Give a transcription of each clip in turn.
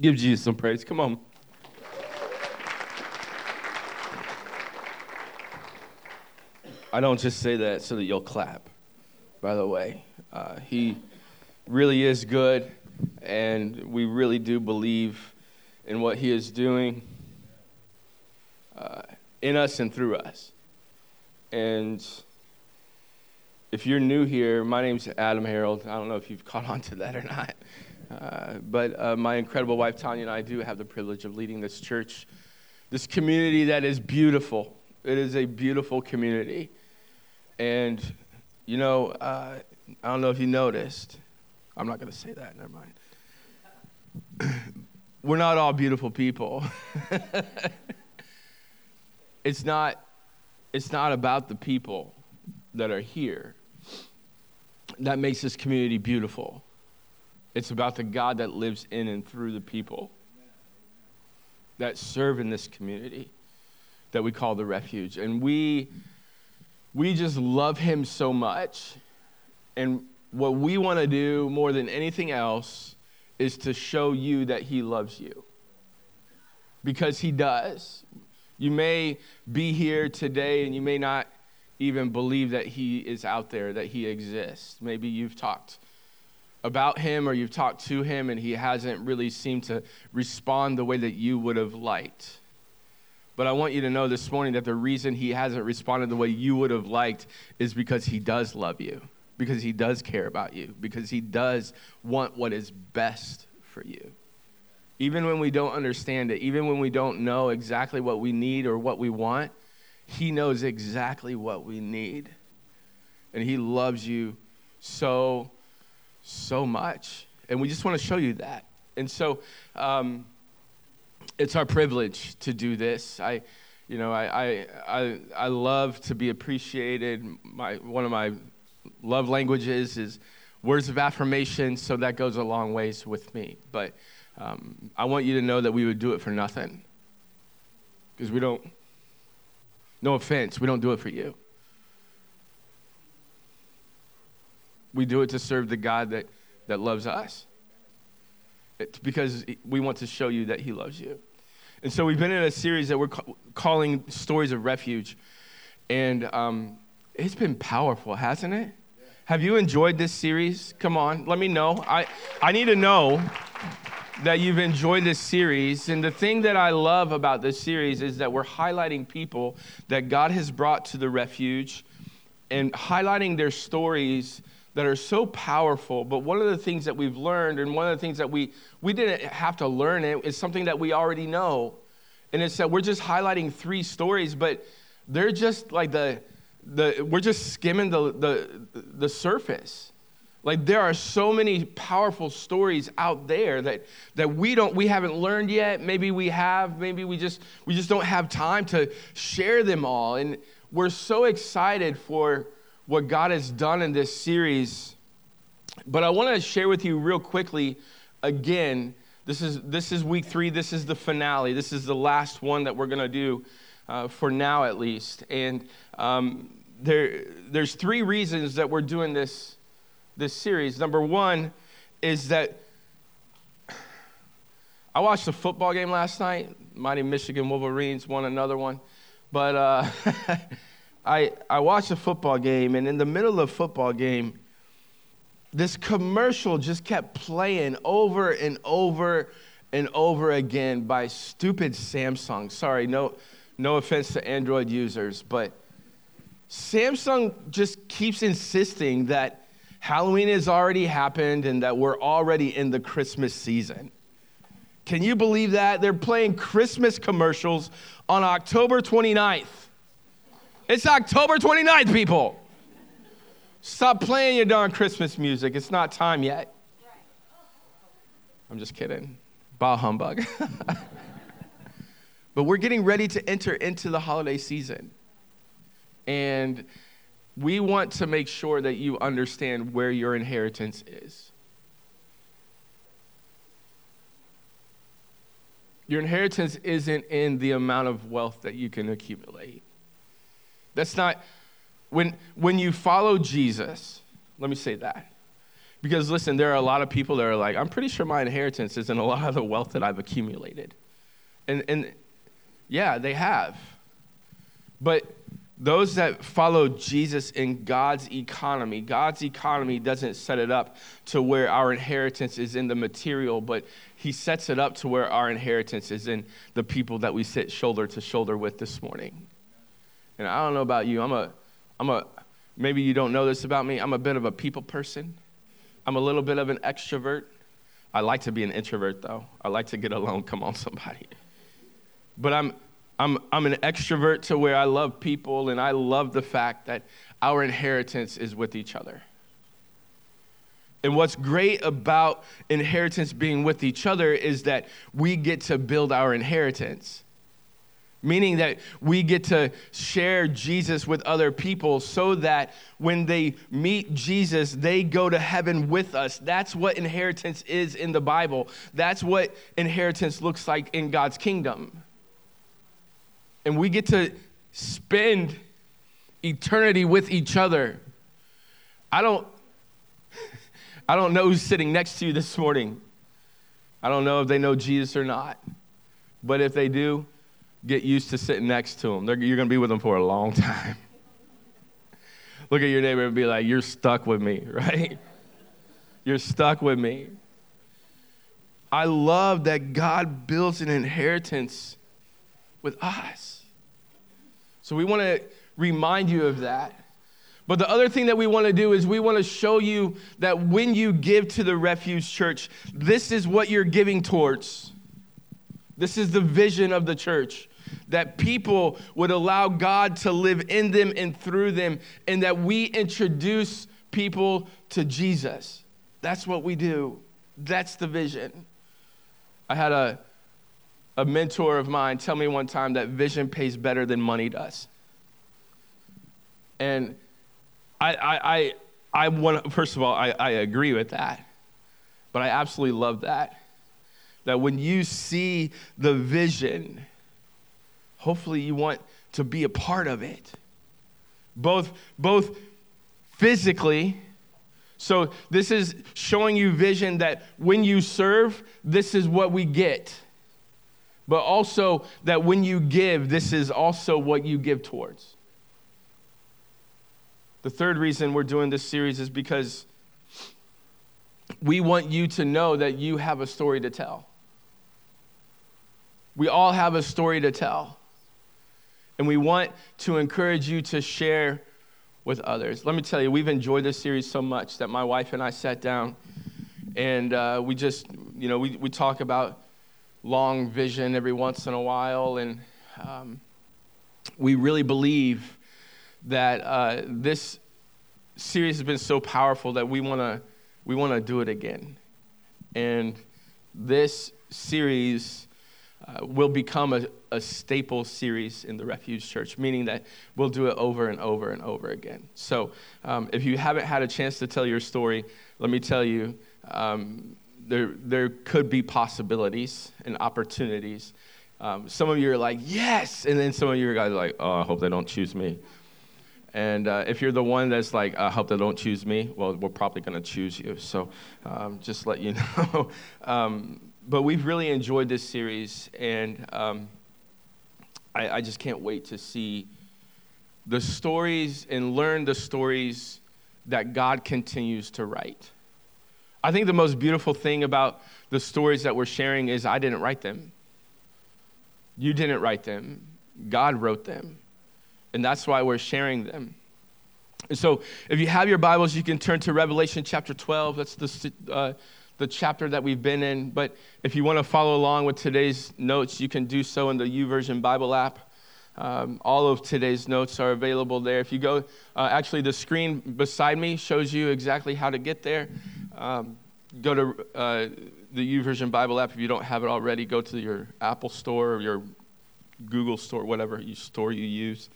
Give Jesus some praise. Come on. I don't just say that so that you'll clap, by the way. Uh, he really is good, and we really do believe in what he is doing uh, in us and through us. And if you're new here, my name's Adam Harold. I don't know if you've caught on to that or not. Uh, but uh, my incredible wife, Tanya, and I do have the privilege of leading this church, this community that is beautiful. It is a beautiful community. And, you know, uh, I don't know if you noticed. I'm not going to say that, never mind. We're not all beautiful people. it's, not, it's not about the people that are here that makes this community beautiful. It's about the God that lives in and through the people that serve in this community that we call the refuge. And we we just love him so much. And what we want to do more than anything else is to show you that he loves you. Because he does. You may be here today and you may not even believe that he is out there, that he exists. Maybe you've talked about him or you've talked to him and he hasn't really seemed to respond the way that you would have liked. But I want you to know this morning that the reason he hasn't responded the way you would have liked is because he does love you, because he does care about you, because he does want what is best for you. Even when we don't understand it, even when we don't know exactly what we need or what we want, he knows exactly what we need. And he loves you so, so much. And we just want to show you that. And so, um, it's our privilege to do this. I, you know, I, I, I, love to be appreciated. My, one of my love languages is words of affirmation, so that goes a long ways with me. But um, I want you to know that we would do it for nothing. Because we don't, no offense, we don't do it for you. We do it to serve the God that, that loves us. It's because we want to show you that He loves you. And so we've been in a series that we're ca- calling Stories of Refuge. And um, it's been powerful, hasn't it? Have you enjoyed this series? Come on, let me know. I, I need to know that you've enjoyed this series. And the thing that I love about this series is that we're highlighting people that God has brought to the refuge and highlighting their stories that are so powerful. But one of the things that we've learned, and one of the things that we, we didn't have to learn it, is something that we already know. And it's that we're just highlighting three stories, but they're just like the, the we're just skimming the, the, the surface. Like there are so many powerful stories out there that, that we don't we haven't learned yet. Maybe we have, maybe we just we just don't have time to share them all. And we're so excited for what God has done in this series. But I want to share with you real quickly again. This is, this is week three. This is the finale. This is the last one that we're going to do uh, for now, at least. And um, there, there's three reasons that we're doing this, this series. Number one is that I watched a football game last night. Mighty Michigan Wolverines won another one. But uh, I, I watched a football game, and in the middle of football game, this commercial just kept playing over and over and over again by stupid Samsung. Sorry, no, no offense to Android users, but Samsung just keeps insisting that Halloween has already happened and that we're already in the Christmas season. Can you believe that? They're playing Christmas commercials on October 29th. It's October 29th, people. Stop playing your darn Christmas music. It's not time yet. I'm just kidding. Bah humbug. but we're getting ready to enter into the holiday season. And we want to make sure that you understand where your inheritance is. Your inheritance isn't in the amount of wealth that you can accumulate. That's not, when, when you follow Jesus, let me say that. Because listen, there are a lot of people that are like, I'm pretty sure my inheritance is in a lot of the wealth that I've accumulated. And, and yeah, they have. But those that follow Jesus in God's economy, God's economy doesn't set it up to where our inheritance is in the material, but He sets it up to where our inheritance is in the people that we sit shoulder to shoulder with this morning. And I don't know about you, I'm a, I'm a, maybe you don't know this about me, I'm a bit of a people person. I'm a little bit of an extrovert. I like to be an introvert though. I like to get alone. Come on, somebody. But I'm, I'm, I'm an extrovert to where I love people and I love the fact that our inheritance is with each other. And what's great about inheritance being with each other is that we get to build our inheritance. Meaning that we get to share Jesus with other people so that when they meet Jesus, they go to heaven with us. That's what inheritance is in the Bible. That's what inheritance looks like in God's kingdom and we get to spend eternity with each other. I don't I don't know who's sitting next to you this morning. I don't know if they know Jesus or not. But if they do, get used to sitting next to them. They're, you're going to be with them for a long time. Look at your neighbor and be like, You're stuck with me, right? You're stuck with me. I love that God builds an inheritance with us. So we want to remind you of that. But the other thing that we want to do is we want to show you that when you give to the refuge church, this is what you're giving towards. This is the vision of the church that people would allow God to live in them and through them, and that we introduce people to Jesus. That's what we do. That's the vision. I had a a mentor of mine tell me one time that vision pays better than money does. And I, I, I, I want, first of all, I, I agree with that. But I absolutely love that. That when you see the vision, hopefully you want to be a part of it. Both, both physically, so this is showing you vision that when you serve, this is what we get but also that when you give, this is also what you give towards. The third reason we're doing this series is because we want you to know that you have a story to tell. We all have a story to tell. And we want to encourage you to share with others. Let me tell you, we've enjoyed this series so much that my wife and I sat down and uh, we just, you know, we, we talk about long vision every once in a while. And um, we really believe that uh, this series has been so powerful that we want to we want to do it again. And this series uh, will become a, a staple series in the Refuge Church, meaning that we'll do it over and over and over again. So um, if you haven't had a chance to tell your story, let me tell you. Um, there, there could be possibilities and opportunities. Um, some of you are like, yes. And then some of you guys are like, oh, I hope they don't choose me. And uh, if you're the one that's like, I hope they don't choose me, well, we're probably going to choose you. So um, just let you know. um, but we've really enjoyed this series, and um, I, I just can't wait to see the stories and learn the stories that God continues to write. I think the most beautiful thing about the stories that we're sharing is I didn't write them. You didn't write them. God wrote them. And that's why we're sharing them. And so, if you have your Bibles, you can turn to Revelation chapter 12. That's the, uh, the chapter that we've been in. But if you want to follow along with today's notes, you can do so in the YouVersion Bible app. Um, all of today's notes are available there. If you go, uh, actually, the screen beside me shows you exactly how to get there. Um, go to uh, the YouVersion Bible app if you don't have it already. Go to your Apple store or your Google store, whatever you store you use,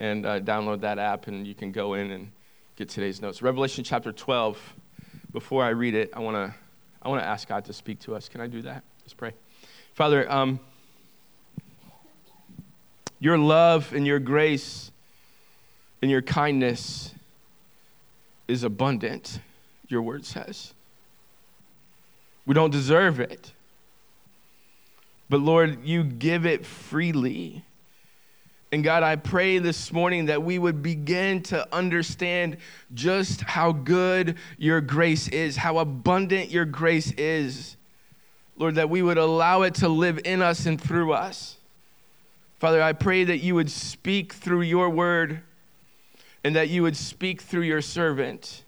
and uh, download that app, and you can go in and get today's notes. Revelation chapter 12. Before I read it, I want to I want to ask God to speak to us. Can I do that? Let's pray. Father, um, your love and your grace and your kindness is abundant your word says. We don't deserve it. But Lord, you give it freely. And God, I pray this morning that we would begin to understand just how good your grace is, how abundant your grace is. Lord, that we would allow it to live in us and through us. Father, I pray that you would speak through your word and that you would speak through your servant.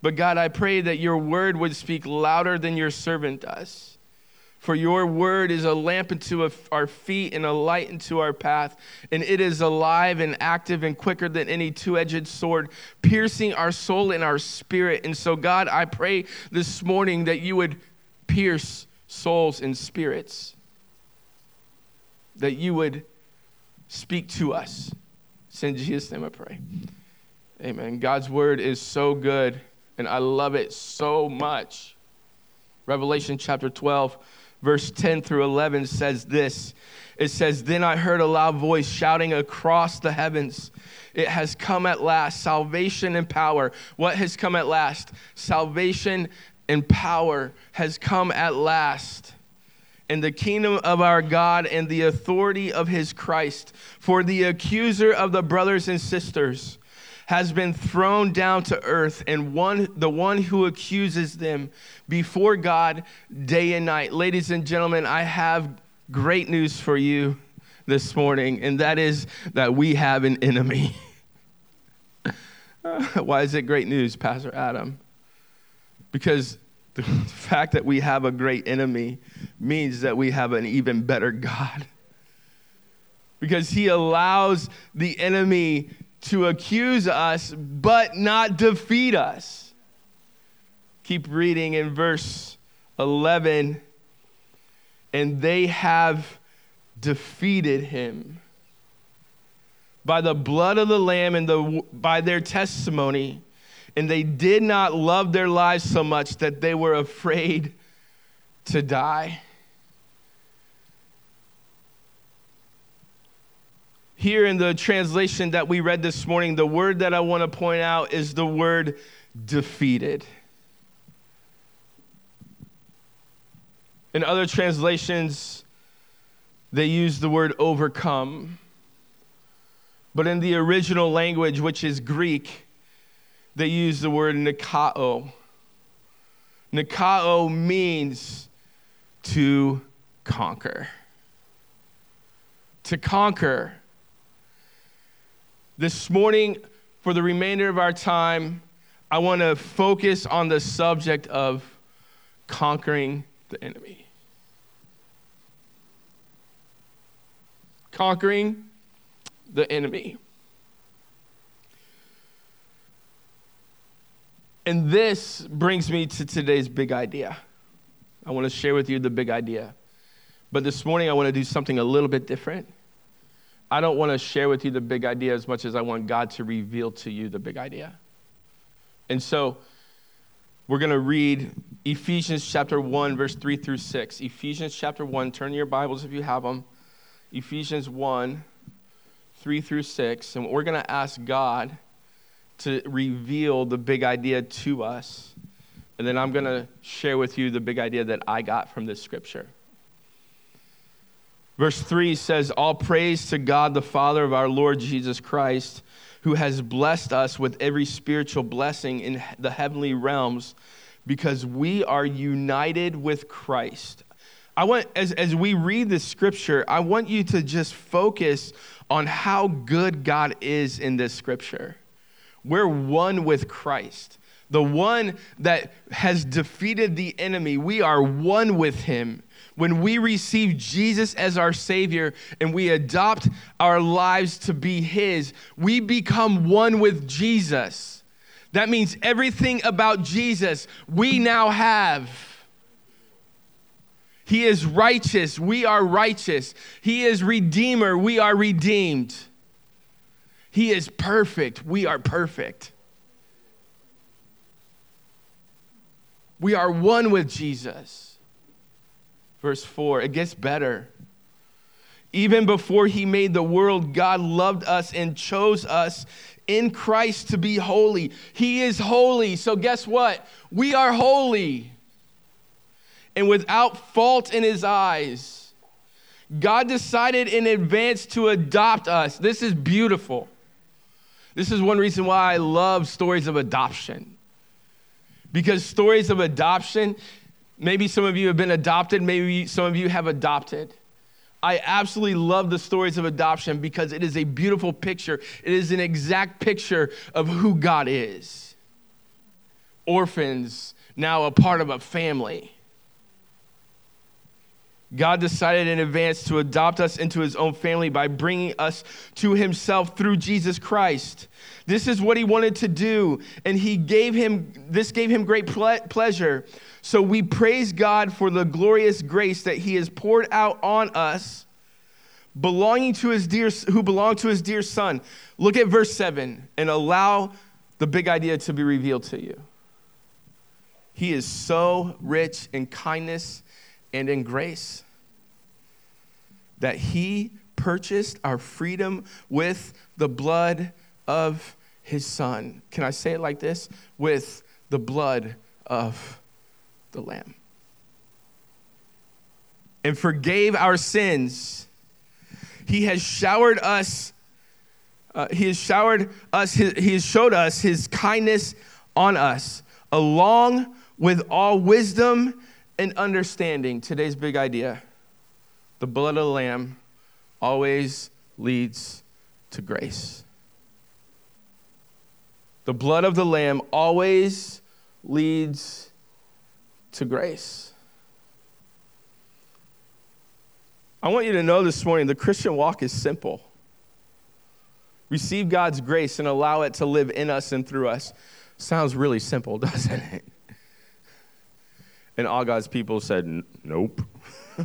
But God, I pray that your word would speak louder than your servant does. For your word is a lamp unto our feet and a light unto our path. And it is alive and active and quicker than any two edged sword, piercing our soul and our spirit. And so, God, I pray this morning that you would pierce souls and spirits, that you would speak to us. It's in Jesus' name I pray. Amen. God's word is so good, and I love it so much. Revelation chapter 12 verse 10 through 11 says this it says, Then I heard a loud voice shouting across the heavens, It has come at last, salvation and power. What has come at last? Salvation and power has come at last. In the kingdom of our God and the authority of his Christ. For the accuser of the brothers and sisters has been thrown down to earth, and one, the one who accuses them before God day and night. Ladies and gentlemen, I have great news for you this morning, and that is that we have an enemy. Why is it great news, Pastor Adam? Because the fact that we have a great enemy means that we have an even better God. Because he allows the enemy to accuse us, but not defeat us. Keep reading in verse 11. And they have defeated him by the blood of the Lamb and the, by their testimony. And they did not love their lives so much that they were afraid to die. Here in the translation that we read this morning, the word that I want to point out is the word defeated. In other translations, they use the word overcome. But in the original language, which is Greek, they use the word nikao. Nikao means to conquer. To conquer. This morning, for the remainder of our time, I want to focus on the subject of conquering the enemy. Conquering the enemy. And this brings me to today's big idea. I want to share with you the big idea. But this morning, I want to do something a little bit different. I don't want to share with you the big idea as much as I want God to reveal to you the big idea. And so we're going to read Ephesians chapter 1, verse 3 through 6. Ephesians chapter 1, turn your Bibles if you have them. Ephesians 1, 3 through 6. And we're going to ask God to reveal the big idea to us. And then I'm going to share with you the big idea that I got from this scripture. Verse 3 says, All praise to God, the Father of our Lord Jesus Christ, who has blessed us with every spiritual blessing in the heavenly realms because we are united with Christ. I want, as, as we read this scripture, I want you to just focus on how good God is in this scripture. We're one with Christ, the one that has defeated the enemy. We are one with him when we receive Jesus as our Savior and we adopt our lives to be His, we become one with Jesus. That means everything about Jesus we now have. He is righteous, we are righteous. He is Redeemer, we are redeemed. He is perfect, we are perfect. We are one with Jesus. Verse 4, it gets better. Even before he made the world, God loved us and chose us in Christ to be holy. He is holy. So, guess what? We are holy and without fault in his eyes. God decided in advance to adopt us. This is beautiful. This is one reason why I love stories of adoption. Because stories of adoption, maybe some of you have been adopted, maybe some of you have adopted. I absolutely love the stories of adoption because it is a beautiful picture. It is an exact picture of who God is. Orphans, now a part of a family. God decided in advance to adopt us into his own family by bringing us to himself through Jesus Christ. This is what he wanted to do, and he gave him this gave him great ple- pleasure. So we praise God for the glorious grace that he has poured out on us belonging to his dear who belong to his dear son. Look at verse 7 and allow the big idea to be revealed to you. He is so rich in kindness and in grace that he purchased our freedom with the blood of his son. Can I say it like this? With the blood of the Lamb. And forgave our sins. He has showered us, uh, he has showered us, he has showed us his kindness on us, along with all wisdom and understanding. Today's big idea the blood of the Lamb always leads to grace. The blood of the Lamb always leads to grace. I want you to know this morning the Christian walk is simple. Receive God's grace and allow it to live in us and through us. Sounds really simple, doesn't it? And all God's people said, Nope.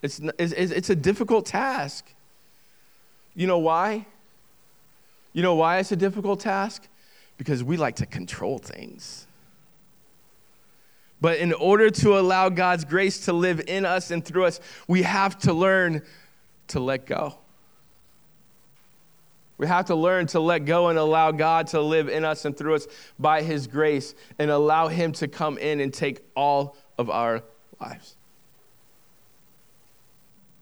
it's, it's, it's a difficult task. You know why? You know why it's a difficult task? Because we like to control things. But in order to allow God's grace to live in us and through us, we have to learn to let go. We have to learn to let go and allow God to live in us and through us by His grace and allow Him to come in and take all of our lives.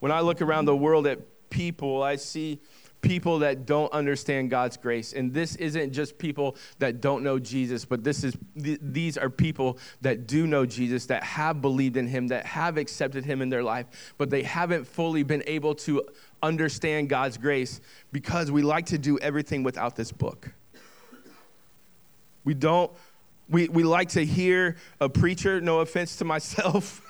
When I look around the world at people, I see people that don't understand God's grace. And this isn't just people that don't know Jesus, but this is th- these are people that do know Jesus, that have believed in him, that have accepted him in their life, but they haven't fully been able to understand God's grace because we like to do everything without this book. We don't we, we like to hear a preacher, no offense to myself.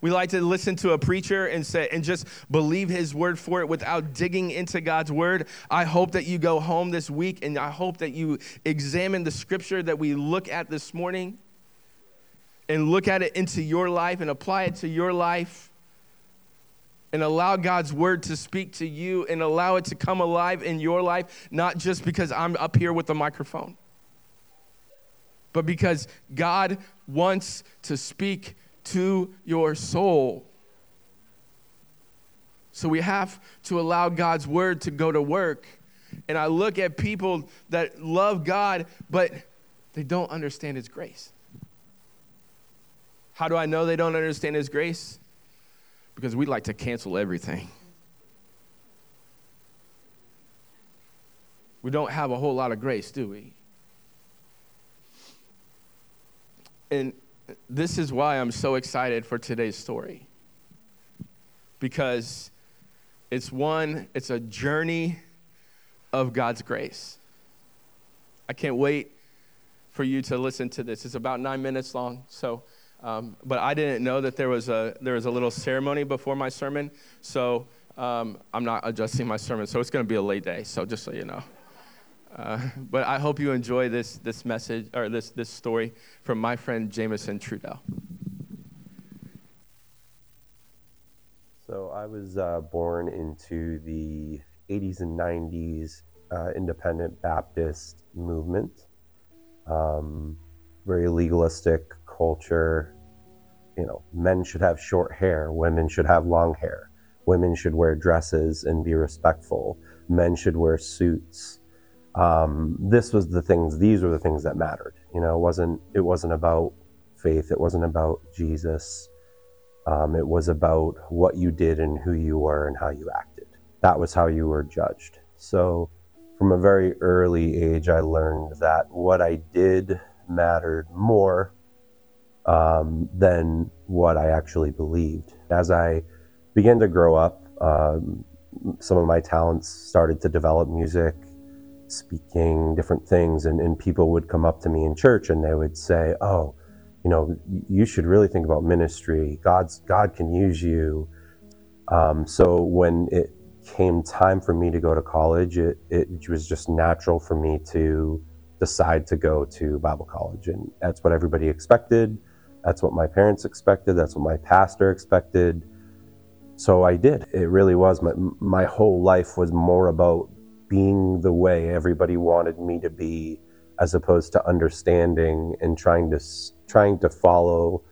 We like to listen to a preacher and say and just believe his word for it without digging into God's word. I hope that you go home this week and I hope that you examine the scripture that we look at this morning and look at it into your life and apply it to your life and allow God's word to speak to you and allow it to come alive in your life, not just because I'm up here with a microphone, but because God wants to speak to your soul. So we have to allow God's word to go to work. And I look at people that love God, but they don't understand His grace. How do I know they don't understand His grace? Because we like to cancel everything. We don't have a whole lot of grace, do we? And this is why I'm so excited for today's story. Because it's one, it's a journey of God's grace. I can't wait for you to listen to this. It's about nine minutes long, so. Um, but I didn't know that there was a there was a little ceremony before my sermon, so um, I'm not adjusting my sermon. So it's going to be a late day. So just so you know. Uh, but I hope you enjoy this, this message or this, this story from my friend Jameson Trudell. So I was uh, born into the 80s and 90s uh, independent Baptist movement. Um, very legalistic culture. You know, men should have short hair, women should have long hair. women should wear dresses and be respectful, men should wear suits. Um, this was the things; these were the things that mattered. You know, it wasn't it wasn't about faith. It wasn't about Jesus. Um, it was about what you did and who you were and how you acted. That was how you were judged. So, from a very early age, I learned that what I did mattered more um, than what I actually believed. As I began to grow up, um, some of my talents started to develop music, speaking, different things, and, and people would come up to me in church and they would say, Oh, you know, you should really think about ministry. God's God can use you. Um, so when it came time for me to go to college, it, it was just natural for me to decide to go to Bible college, and that's what everybody expected. That's what my parents expected. That's what my pastor expected. So I did. It really was. My, my whole life was more about being the way everybody wanted me to be, as opposed to understanding and trying to trying to follow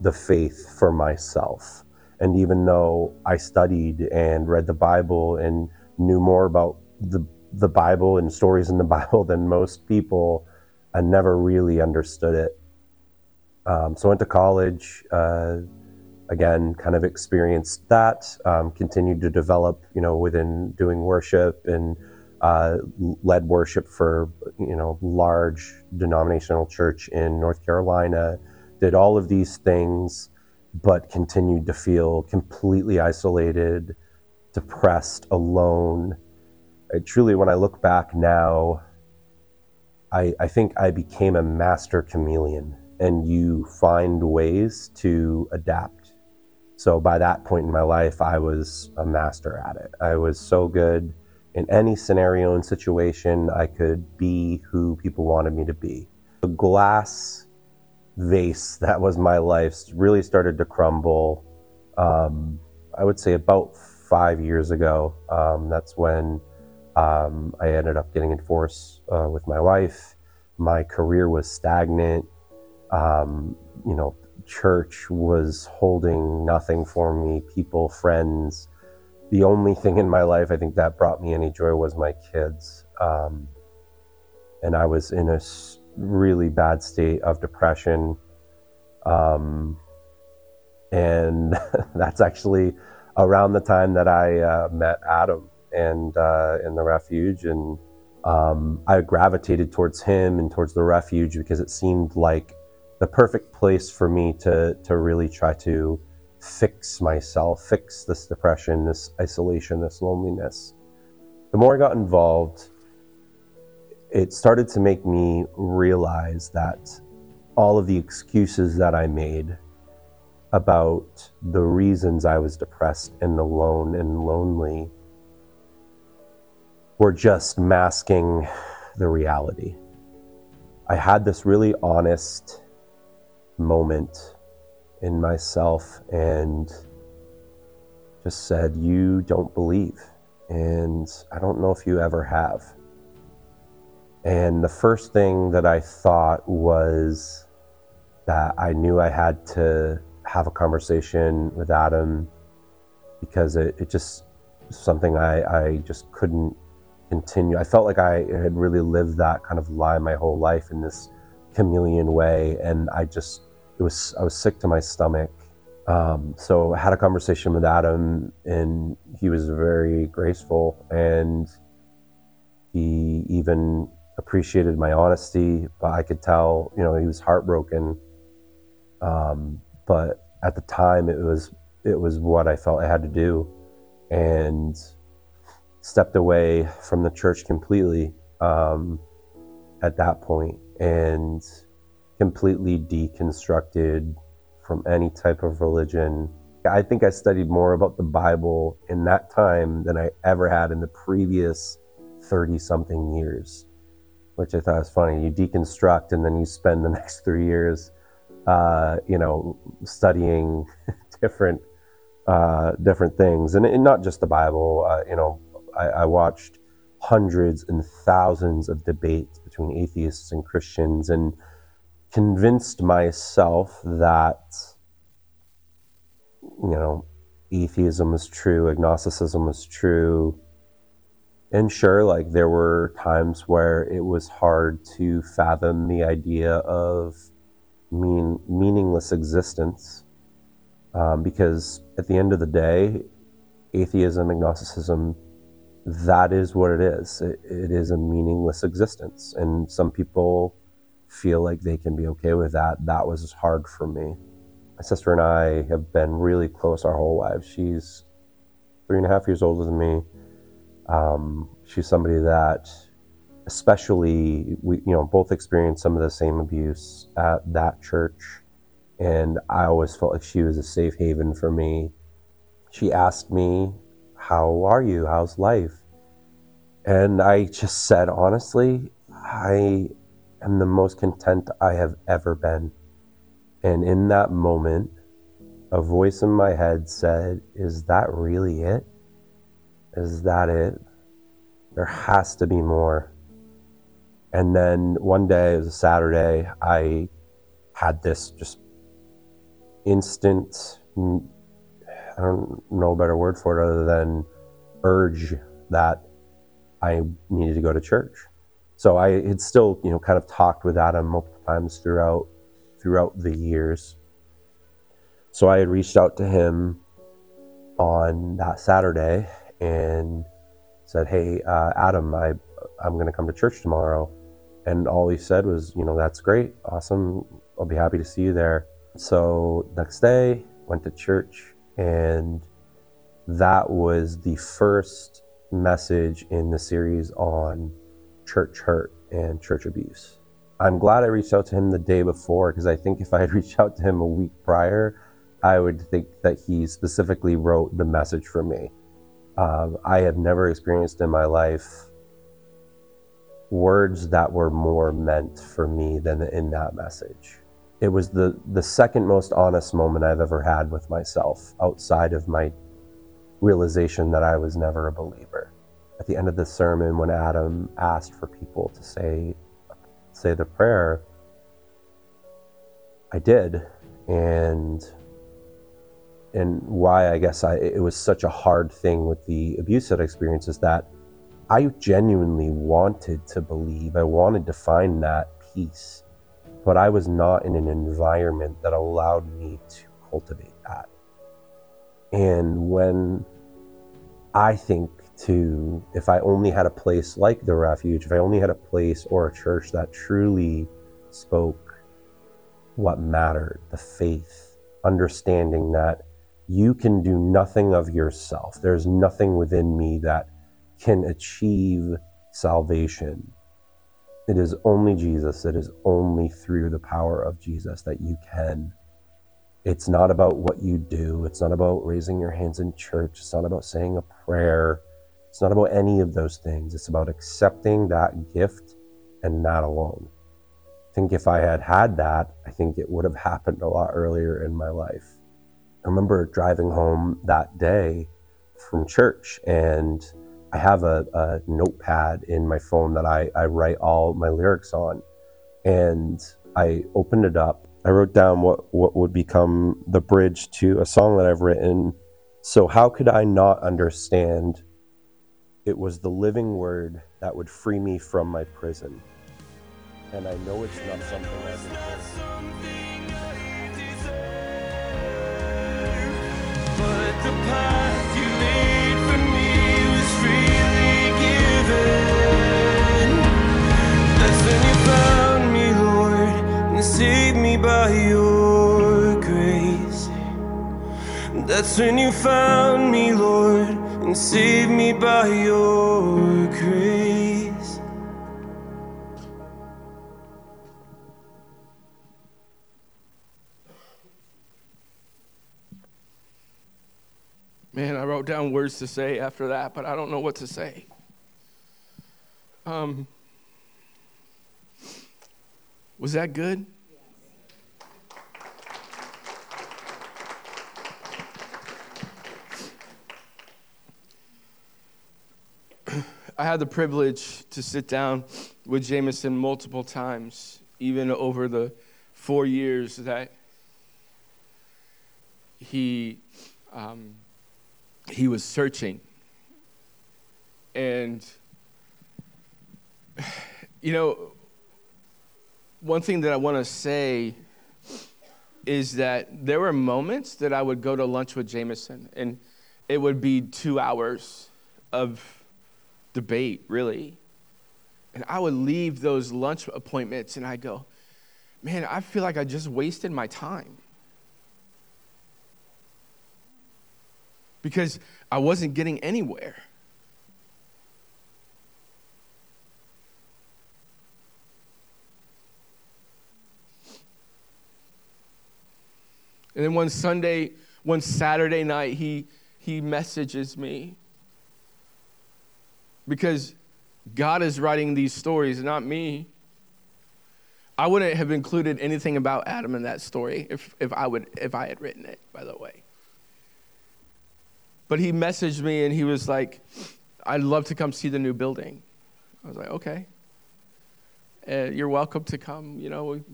the faith for myself. And even though I studied and read the Bible and knew more about the the Bible and stories in the Bible than most people, I never really understood it um, so I went to college. Uh, again, kind of experienced that. Um, continued to develop, you know, within doing worship and uh, led worship for you know large denominational church in North Carolina. Did all of these things, but continued to feel completely isolated, depressed, alone. I truly, when I look back now, I, I think I became a master chameleon and you find ways to adapt. So by that point in my life, I was a master at it. I was so good in any scenario and situation, I could be who people wanted me to be. The glass vase that was my life really started to crumble. Um, I would say about five years ago. Um, that's when um, I ended up getting in force uh, with my wife. My career was stagnant um, you know, church was holding nothing for me, people, friends. The only thing in my life I think that brought me any joy was my kids. Um, and I was in a really bad state of depression. Um, and that's actually around the time that I uh, met Adam and uh, in the refuge. And um, I gravitated towards him and towards the refuge because it seemed like the perfect place for me to to really try to fix myself, fix this depression, this isolation, this loneliness. The more I got involved, it started to make me realize that all of the excuses that I made about the reasons I was depressed and alone and lonely were just masking the reality. I had this really honest moment in myself and just said, You don't believe. And I don't know if you ever have. And the first thing that I thought was that I knew I had to have a conversation with Adam because it, it just something I, I just couldn't continue. I felt like I had really lived that kind of lie my whole life in this chameleon way, and I just it was I was sick to my stomach. Um, so I had a conversation with Adam, and he was very graceful, and he even appreciated my honesty. But I could tell, you know, he was heartbroken. Um, but at the time, it was it was what I felt I had to do, and stepped away from the church completely um, at that point, and completely deconstructed from any type of religion. I think I studied more about the Bible in that time than I ever had in the previous 30 something years, which I thought was funny. You deconstruct and then you spend the next three years, uh, you know, studying different, uh, different things. And, and, not just the Bible, uh, you know, I, I watched hundreds and thousands of debates between atheists and Christians and convinced myself that, you know, atheism was true, agnosticism was true. And sure, like there were times where it was hard to fathom the idea of mean meaningless existence, um, because at the end of the day, atheism, agnosticism, that is what it is. It, it is a meaningless existence, and some people feel like they can be okay with that. That was hard for me. My sister and I have been really close our whole lives. She's three and a half years older than me. Um, she's somebody that, especially, we you know both experienced some of the same abuse at that church, and I always felt like she was a safe haven for me. She asked me, "How are you? How's life?" And I just said honestly, I am the most content I have ever been. And in that moment, a voice in my head said, Is that really it? Is that it? There has to be more. And then one day, it was a Saturday, I had this just instant, I don't know a better word for it other than urge that I needed to go to church. So I had still, you know, kind of talked with Adam multiple times throughout throughout the years. So I had reached out to him on that Saturday and said, "Hey, uh, Adam, I I'm going to come to church tomorrow." And all he said was, "You know, that's great, awesome. I'll be happy to see you there." So next day, went to church, and that was the first message in the series on church hurt and church abuse. I'm glad I reached out to him the day before because I think if I had reached out to him a week prior, I would think that he specifically wrote the message for me. Um, I have never experienced in my life words that were more meant for me than in that message. It was the, the second most honest moment I've ever had with myself outside of my realization that I was never a believer. At the end of the sermon, when Adam asked for people to say say the prayer, I did, and and why I guess I it was such a hard thing with the abuse that I experienced is that I genuinely wanted to believe. I wanted to find that peace, but I was not in an environment that allowed me to cultivate that. And when I think to if I only had a place like the refuge, if I only had a place or a church that truly spoke what mattered, the faith, understanding that you can do nothing of yourself. There's nothing within me that can achieve salvation. It is only Jesus. It is only through the power of Jesus that you can it's not about what you do. It's not about raising your hands in church. It's not about saying a prayer. It's not about any of those things. It's about accepting that gift and that alone. I think if I had had that, I think it would have happened a lot earlier in my life. I remember driving home that day from church and I have a, a notepad in my phone that I, I write all my lyrics on. And I opened it up I wrote down what, what would become the bridge to a song that I've written. So, how could I not understand? It was the living word that would free me from my prison. And I know it's not something I But the path you laid for me was freely given. That's when you found me, Lord, and saved me by your grace. That's when you found me, Lord, and save me by your grace. Man, I wrote down words to say after that, but I don't know what to say. Um, was that good? I had the privilege to sit down with Jameson multiple times, even over the four years that he um, he was searching. And, you know, one thing that I want to say is that there were moments that I would go to lunch with Jameson, and it would be two hours of debate, really. And I would leave those lunch appointments and I'd go, man, I feel like I just wasted my time. Because I wasn't getting anywhere. And then one Sunday, one Saturday night, he, he messages me because God is writing these stories, not me. I wouldn't have included anything about Adam in that story if, if, I, would, if I had written it, by the way. But he messaged me and he was like, I'd love to come see the new building. I was like, okay. Uh, you're welcome to come. You know,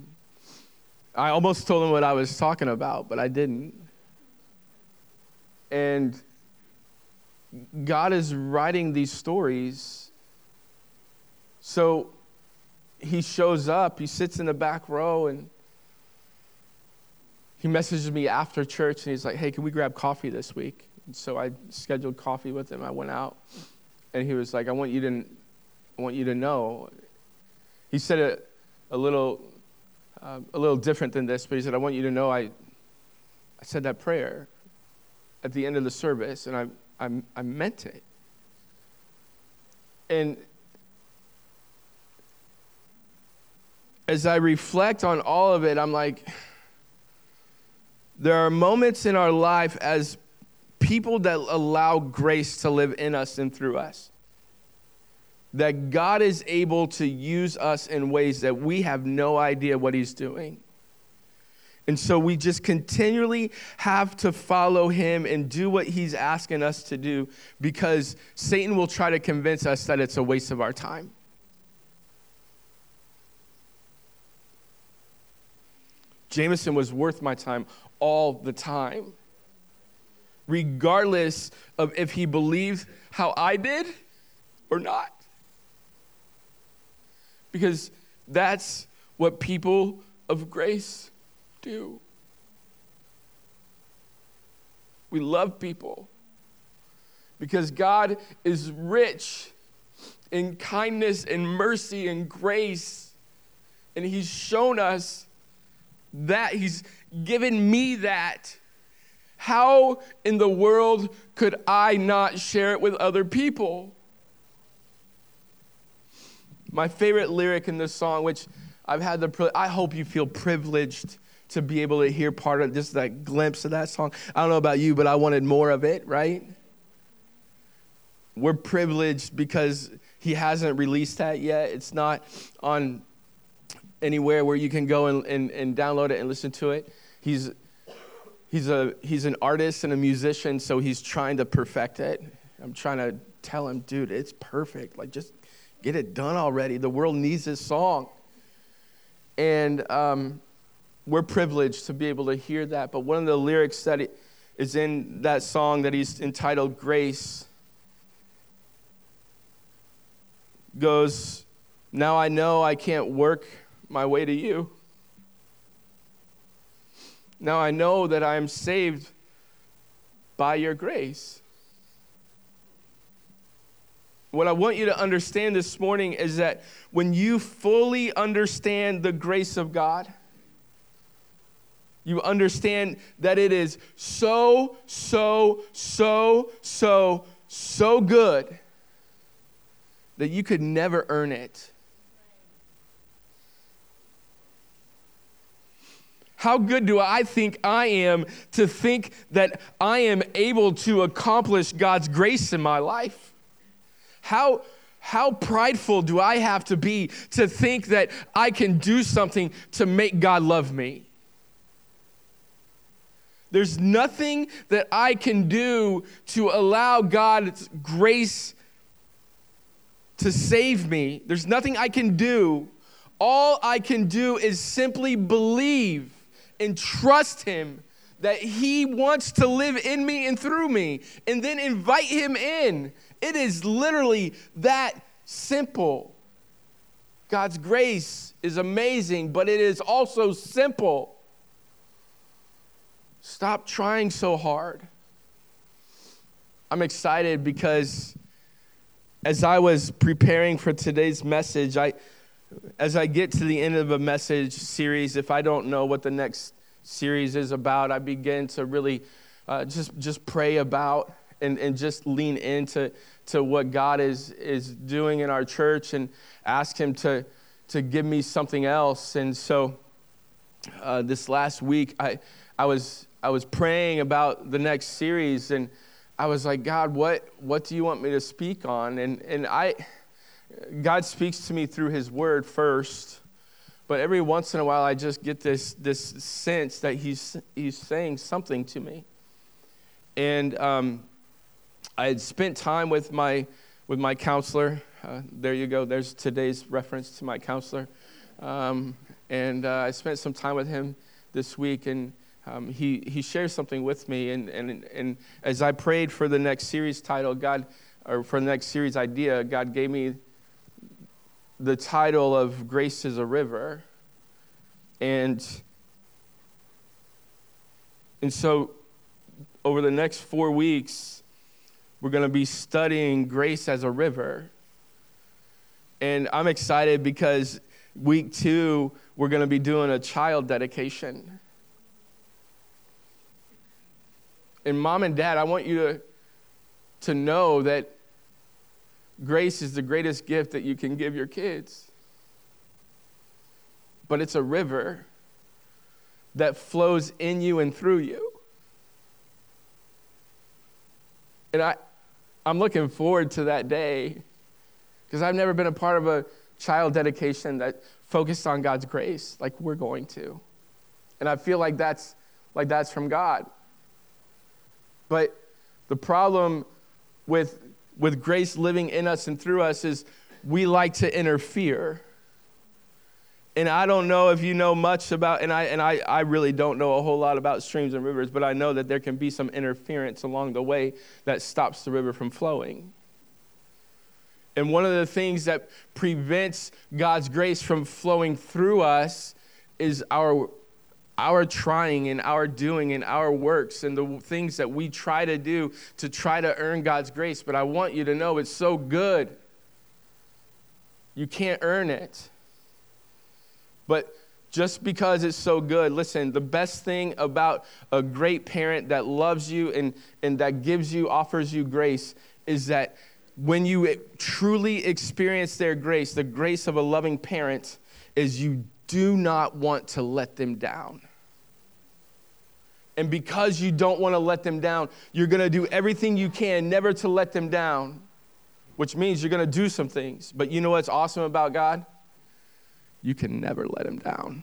I almost told him what I was talking about, but I didn't. And God is writing these stories. So he shows up, he sits in the back row, and he messages me after church, and he's like, Hey, can we grab coffee this week? And so I scheduled coffee with him. I went out, and he was like, I want you to, I want you to know. He said it a little, uh, a little different than this, but he said, I want you to know I, I said that prayer at the end of the service, and I, I, I meant it. And as I reflect on all of it, I'm like, there are moments in our life as people that allow grace to live in us and through us. That God is able to use us in ways that we have no idea what He's doing. And so we just continually have to follow him and do what he's asking us to do because Satan will try to convince us that it's a waste of our time. Jameson was worth my time all the time, regardless of if he believed how I did or not. Because that's what people of grace do. We love people because God is rich in kindness and mercy and grace. And He's shown us that, He's given me that. How in the world could I not share it with other people? My favorite lyric in this song, which I've had the, I hope you feel privileged to be able to hear part of just that glimpse of that song. I don't know about you, but I wanted more of it, right? We're privileged because he hasn't released that yet. It's not on anywhere where you can go and, and, and download it and listen to it. He's, he's, a, he's an artist and a musician, so he's trying to perfect it. I'm trying to tell him, dude, it's perfect. Like, just get it done already. The world needs this song. And um, we're privileged to be able to hear that. But one of the lyrics that is in that song that he's entitled Grace goes, Now I know I can't work my way to you. Now I know that I am saved by your grace. What I want you to understand this morning is that when you fully understand the grace of God, you understand that it is so, so, so, so, so good that you could never earn it. How good do I think I am to think that I am able to accomplish God's grace in my life? How, how prideful do I have to be to think that I can do something to make God love me? There's nothing that I can do to allow God's grace to save me. There's nothing I can do. All I can do is simply believe and trust Him that He wants to live in me and through me, and then invite Him in. It is literally that simple. God's grace is amazing, but it is also simple. Stop trying so hard. I'm excited because as I was preparing for today's message, I as I get to the end of a message series, if I don't know what the next series is about, I begin to really uh, just just pray about and, and just lean into to what God is is doing in our church and ask Him to to give me something else. And so uh, this last week, I I was I was praying about the next series and I was like, God, what what do you want me to speak on? And and I God speaks to me through his word first, but every once in a while I just get this, this sense that he's, he's saying something to me. And um, I had spent time with my, with my counselor. Uh, there you go, there's today's reference to my counselor. Um, and uh, I spent some time with him this week, and um, he, he shared something with me. And, and, and as I prayed for the next series title, God, or for the next series idea, God gave me the title of Grace is a River. And, and so, over the next four weeks, we're going to be studying grace as a river. And I'm excited because week two, we're going to be doing a child dedication. And mom and dad, I want you to, to know that Grace is the greatest gift that you can give your kids. But it's a river that flows in you and through you. And I, I'm looking forward to that day because I've never been a part of a child dedication that focused on God's grace like we're going to. And I feel like that's like that's from God. But the problem with with grace living in us and through us is we like to interfere. And I don't know if you know much about, and I, and I, I really don't know a whole lot about streams and rivers, but I know that there can be some interference along the way that stops the river from flowing. And one of the things that prevents God's grace from flowing through us is our our trying and our doing and our works and the things that we try to do to try to earn God's grace. But I want you to know it's so good. You can't earn it. But just because it's so good, listen, the best thing about a great parent that loves you and, and that gives you, offers you grace, is that when you truly experience their grace, the grace of a loving parent, is you do not want to let them down. And because you don't want to let them down, you're going to do everything you can never to let them down, which means you're going to do some things. But you know what's awesome about God? You can never let him down.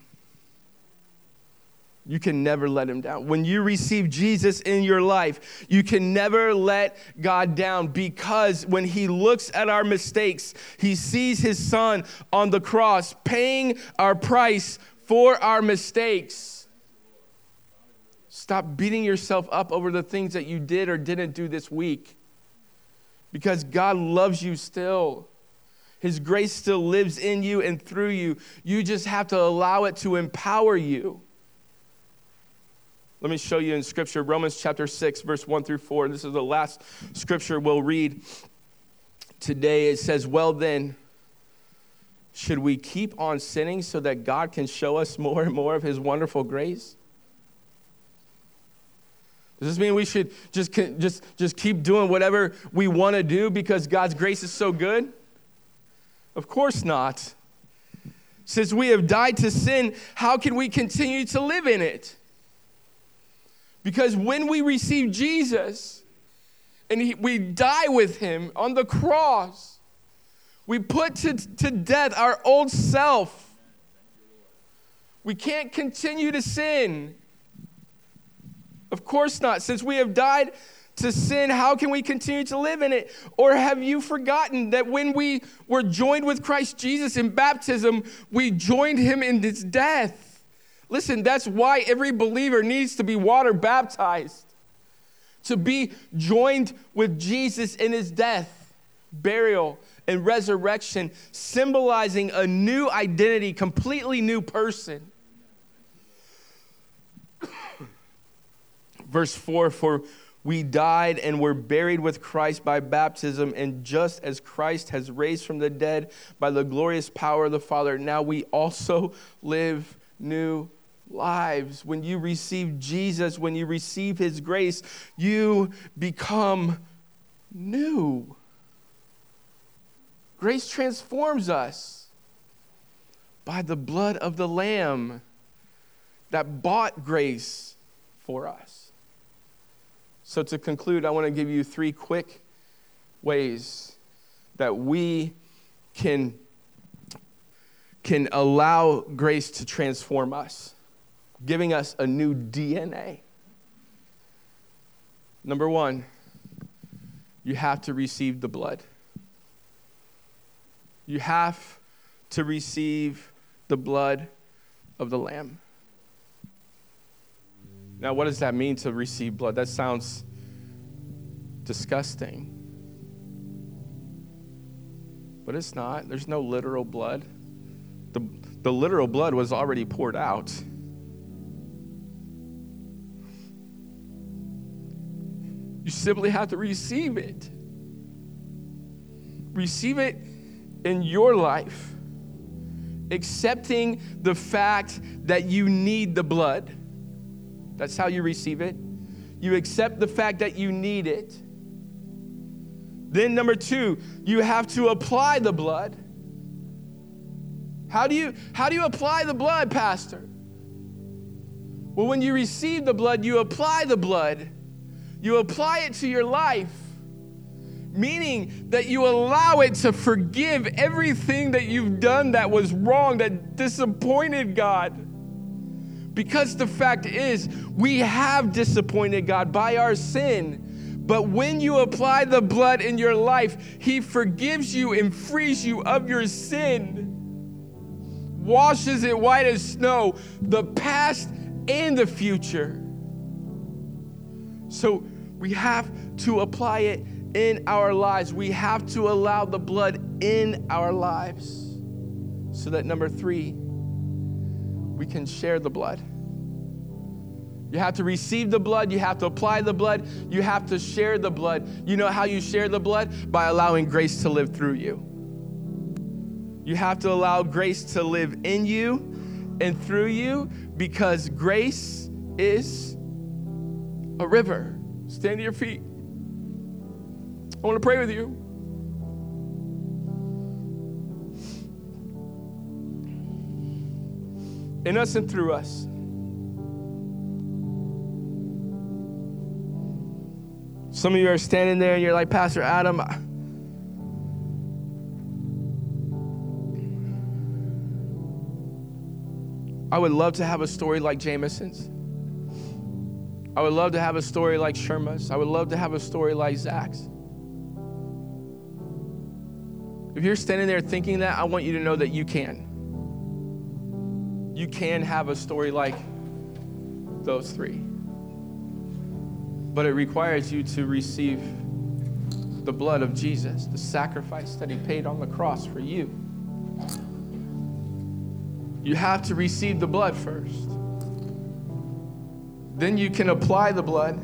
You can never let him down. When you receive Jesus in your life, you can never let God down because when he looks at our mistakes, he sees his son on the cross paying our price for our mistakes. Stop beating yourself up over the things that you did or didn't do this week because God loves you still. His grace still lives in you and through you. You just have to allow it to empower you. Let me show you in Scripture, Romans chapter 6, verse 1 through 4. This is the last scripture we'll read today. It says, Well, then, should we keep on sinning so that God can show us more and more of His wonderful grace? Does this mean we should just, just, just keep doing whatever we want to do because God's grace is so good? Of course not. Since we have died to sin, how can we continue to live in it? Because when we receive Jesus and he, we die with him on the cross, we put to, to death our old self. We can't continue to sin. Of course not. Since we have died to sin, how can we continue to live in it? Or have you forgotten that when we were joined with Christ Jesus in baptism, we joined him in his death? Listen, that's why every believer needs to be water baptized, to be joined with Jesus in his death, burial, and resurrection, symbolizing a new identity, completely new person. Verse 4 For we died and were buried with Christ by baptism, and just as Christ has raised from the dead by the glorious power of the Father, now we also live new lives. When you receive Jesus, when you receive His grace, you become new. Grace transforms us by the blood of the Lamb that bought grace for us. So, to conclude, I want to give you three quick ways that we can, can allow grace to transform us, giving us a new DNA. Number one, you have to receive the blood. You have to receive the blood of the Lamb. Now, what does that mean to receive blood? That sounds disgusting. But it's not. There's no literal blood. The, the literal blood was already poured out. You simply have to receive it. Receive it in your life, accepting the fact that you need the blood. That's how you receive it. You accept the fact that you need it. Then, number two, you have to apply the blood. How do you, how do you apply the blood, Pastor? Well, when you receive the blood, you apply the blood. You apply it to your life, meaning that you allow it to forgive everything that you've done that was wrong, that disappointed God. Because the fact is, we have disappointed God by our sin. But when you apply the blood in your life, He forgives you and frees you of your sin, washes it white as snow, the past and the future. So we have to apply it in our lives. We have to allow the blood in our lives so that number three, we can share the blood. You have to receive the blood, you have to apply the blood, you have to share the blood. You know how you share the blood? By allowing grace to live through you. You have to allow grace to live in you and through you because grace is a river. Stand to your feet. I want to pray with you. In us and through us. Some of you are standing there and you're like, Pastor Adam, I would love to have a story like Jameson's. I would love to have a story like Sherma's. I would love to have a story like Zach's. If you're standing there thinking that, I want you to know that you can. You can have a story like those three. But it requires you to receive the blood of Jesus, the sacrifice that he paid on the cross for you. You have to receive the blood first. Then you can apply the blood.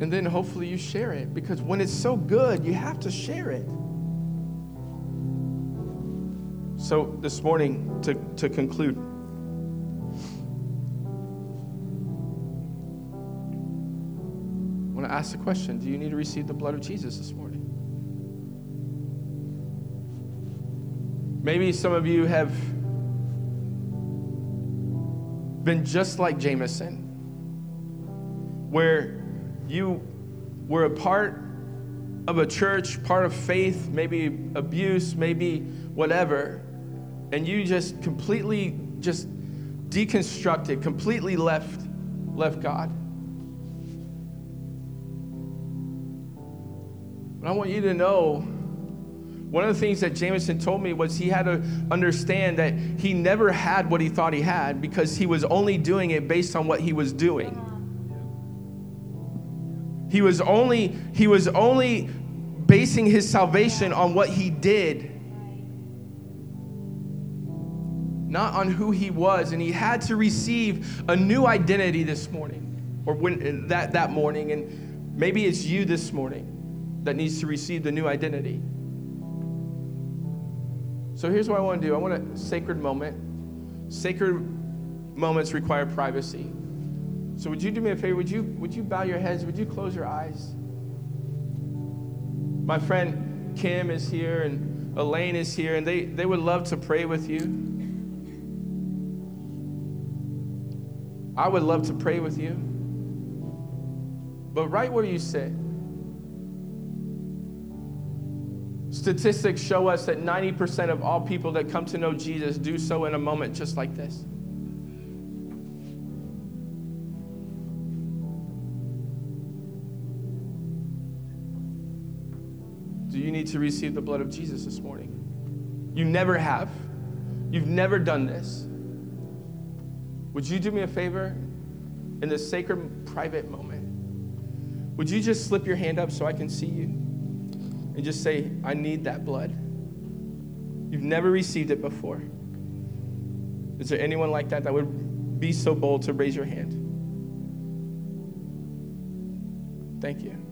And then hopefully you share it because when it's so good, you have to share it. So, this morning, to, to conclude, I want to ask the question Do you need to receive the blood of Jesus this morning? Maybe some of you have been just like Jameson, where you were a part of a church, part of faith, maybe abuse, maybe whatever, and you just completely just deconstructed, completely left left God. But I want you to know One of the things that Jameson told me was he had to understand that he never had what he thought he had because he was only doing it based on what he was doing. He was only he was only basing his salvation on what he did. Not on who he was and he had to receive a new identity this morning or when that that morning and maybe it's you this morning that needs to receive the new identity. So here's what I want to do I want a sacred moment. Sacred moments require privacy. So would you do me a favor? Would you, would you bow your heads? Would you close your eyes? My friend Kim is here and Elaine is here, and they, they would love to pray with you. I would love to pray with you. But right where you sit, Statistics show us that 90% of all people that come to know Jesus do so in a moment just like this. Do you need to receive the blood of Jesus this morning? You never have. You've never done this. Would you do me a favor in this sacred private moment? Would you just slip your hand up so I can see you? and just say, I need that blood. You've never received it before. Is there anyone like that that would be so bold to raise your hand? Thank you.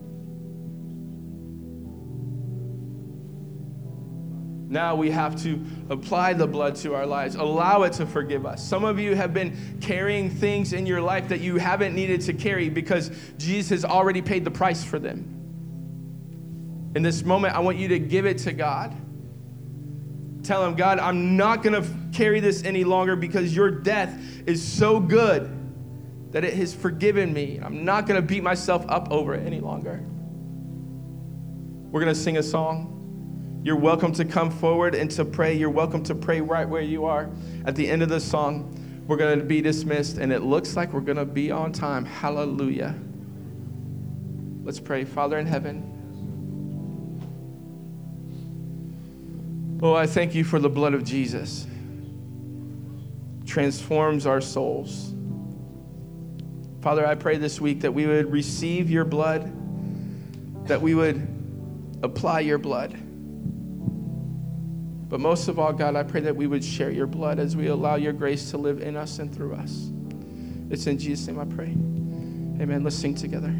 Now we have to apply the blood to our lives, allow it to forgive us. Some of you have been carrying things in your life that you haven't needed to carry because Jesus has already paid the price for them. In this moment, I want you to give it to God. Tell him, God, I'm not going to carry this any longer because your death is so good that it has forgiven me. I'm not going to beat myself up over it any longer. We're going to sing a song. You're welcome to come forward and to pray. You're welcome to pray right where you are. At the end of the song, we're going to be dismissed, and it looks like we're going to be on time. Hallelujah. Let's pray. Father in heaven, Oh, I thank you for the blood of Jesus. Transforms our souls. Father, I pray this week that we would receive your blood, that we would apply your blood. But most of all, God, I pray that we would share your blood as we allow your grace to live in us and through us. It's in Jesus' name I pray. Amen. Let's sing together.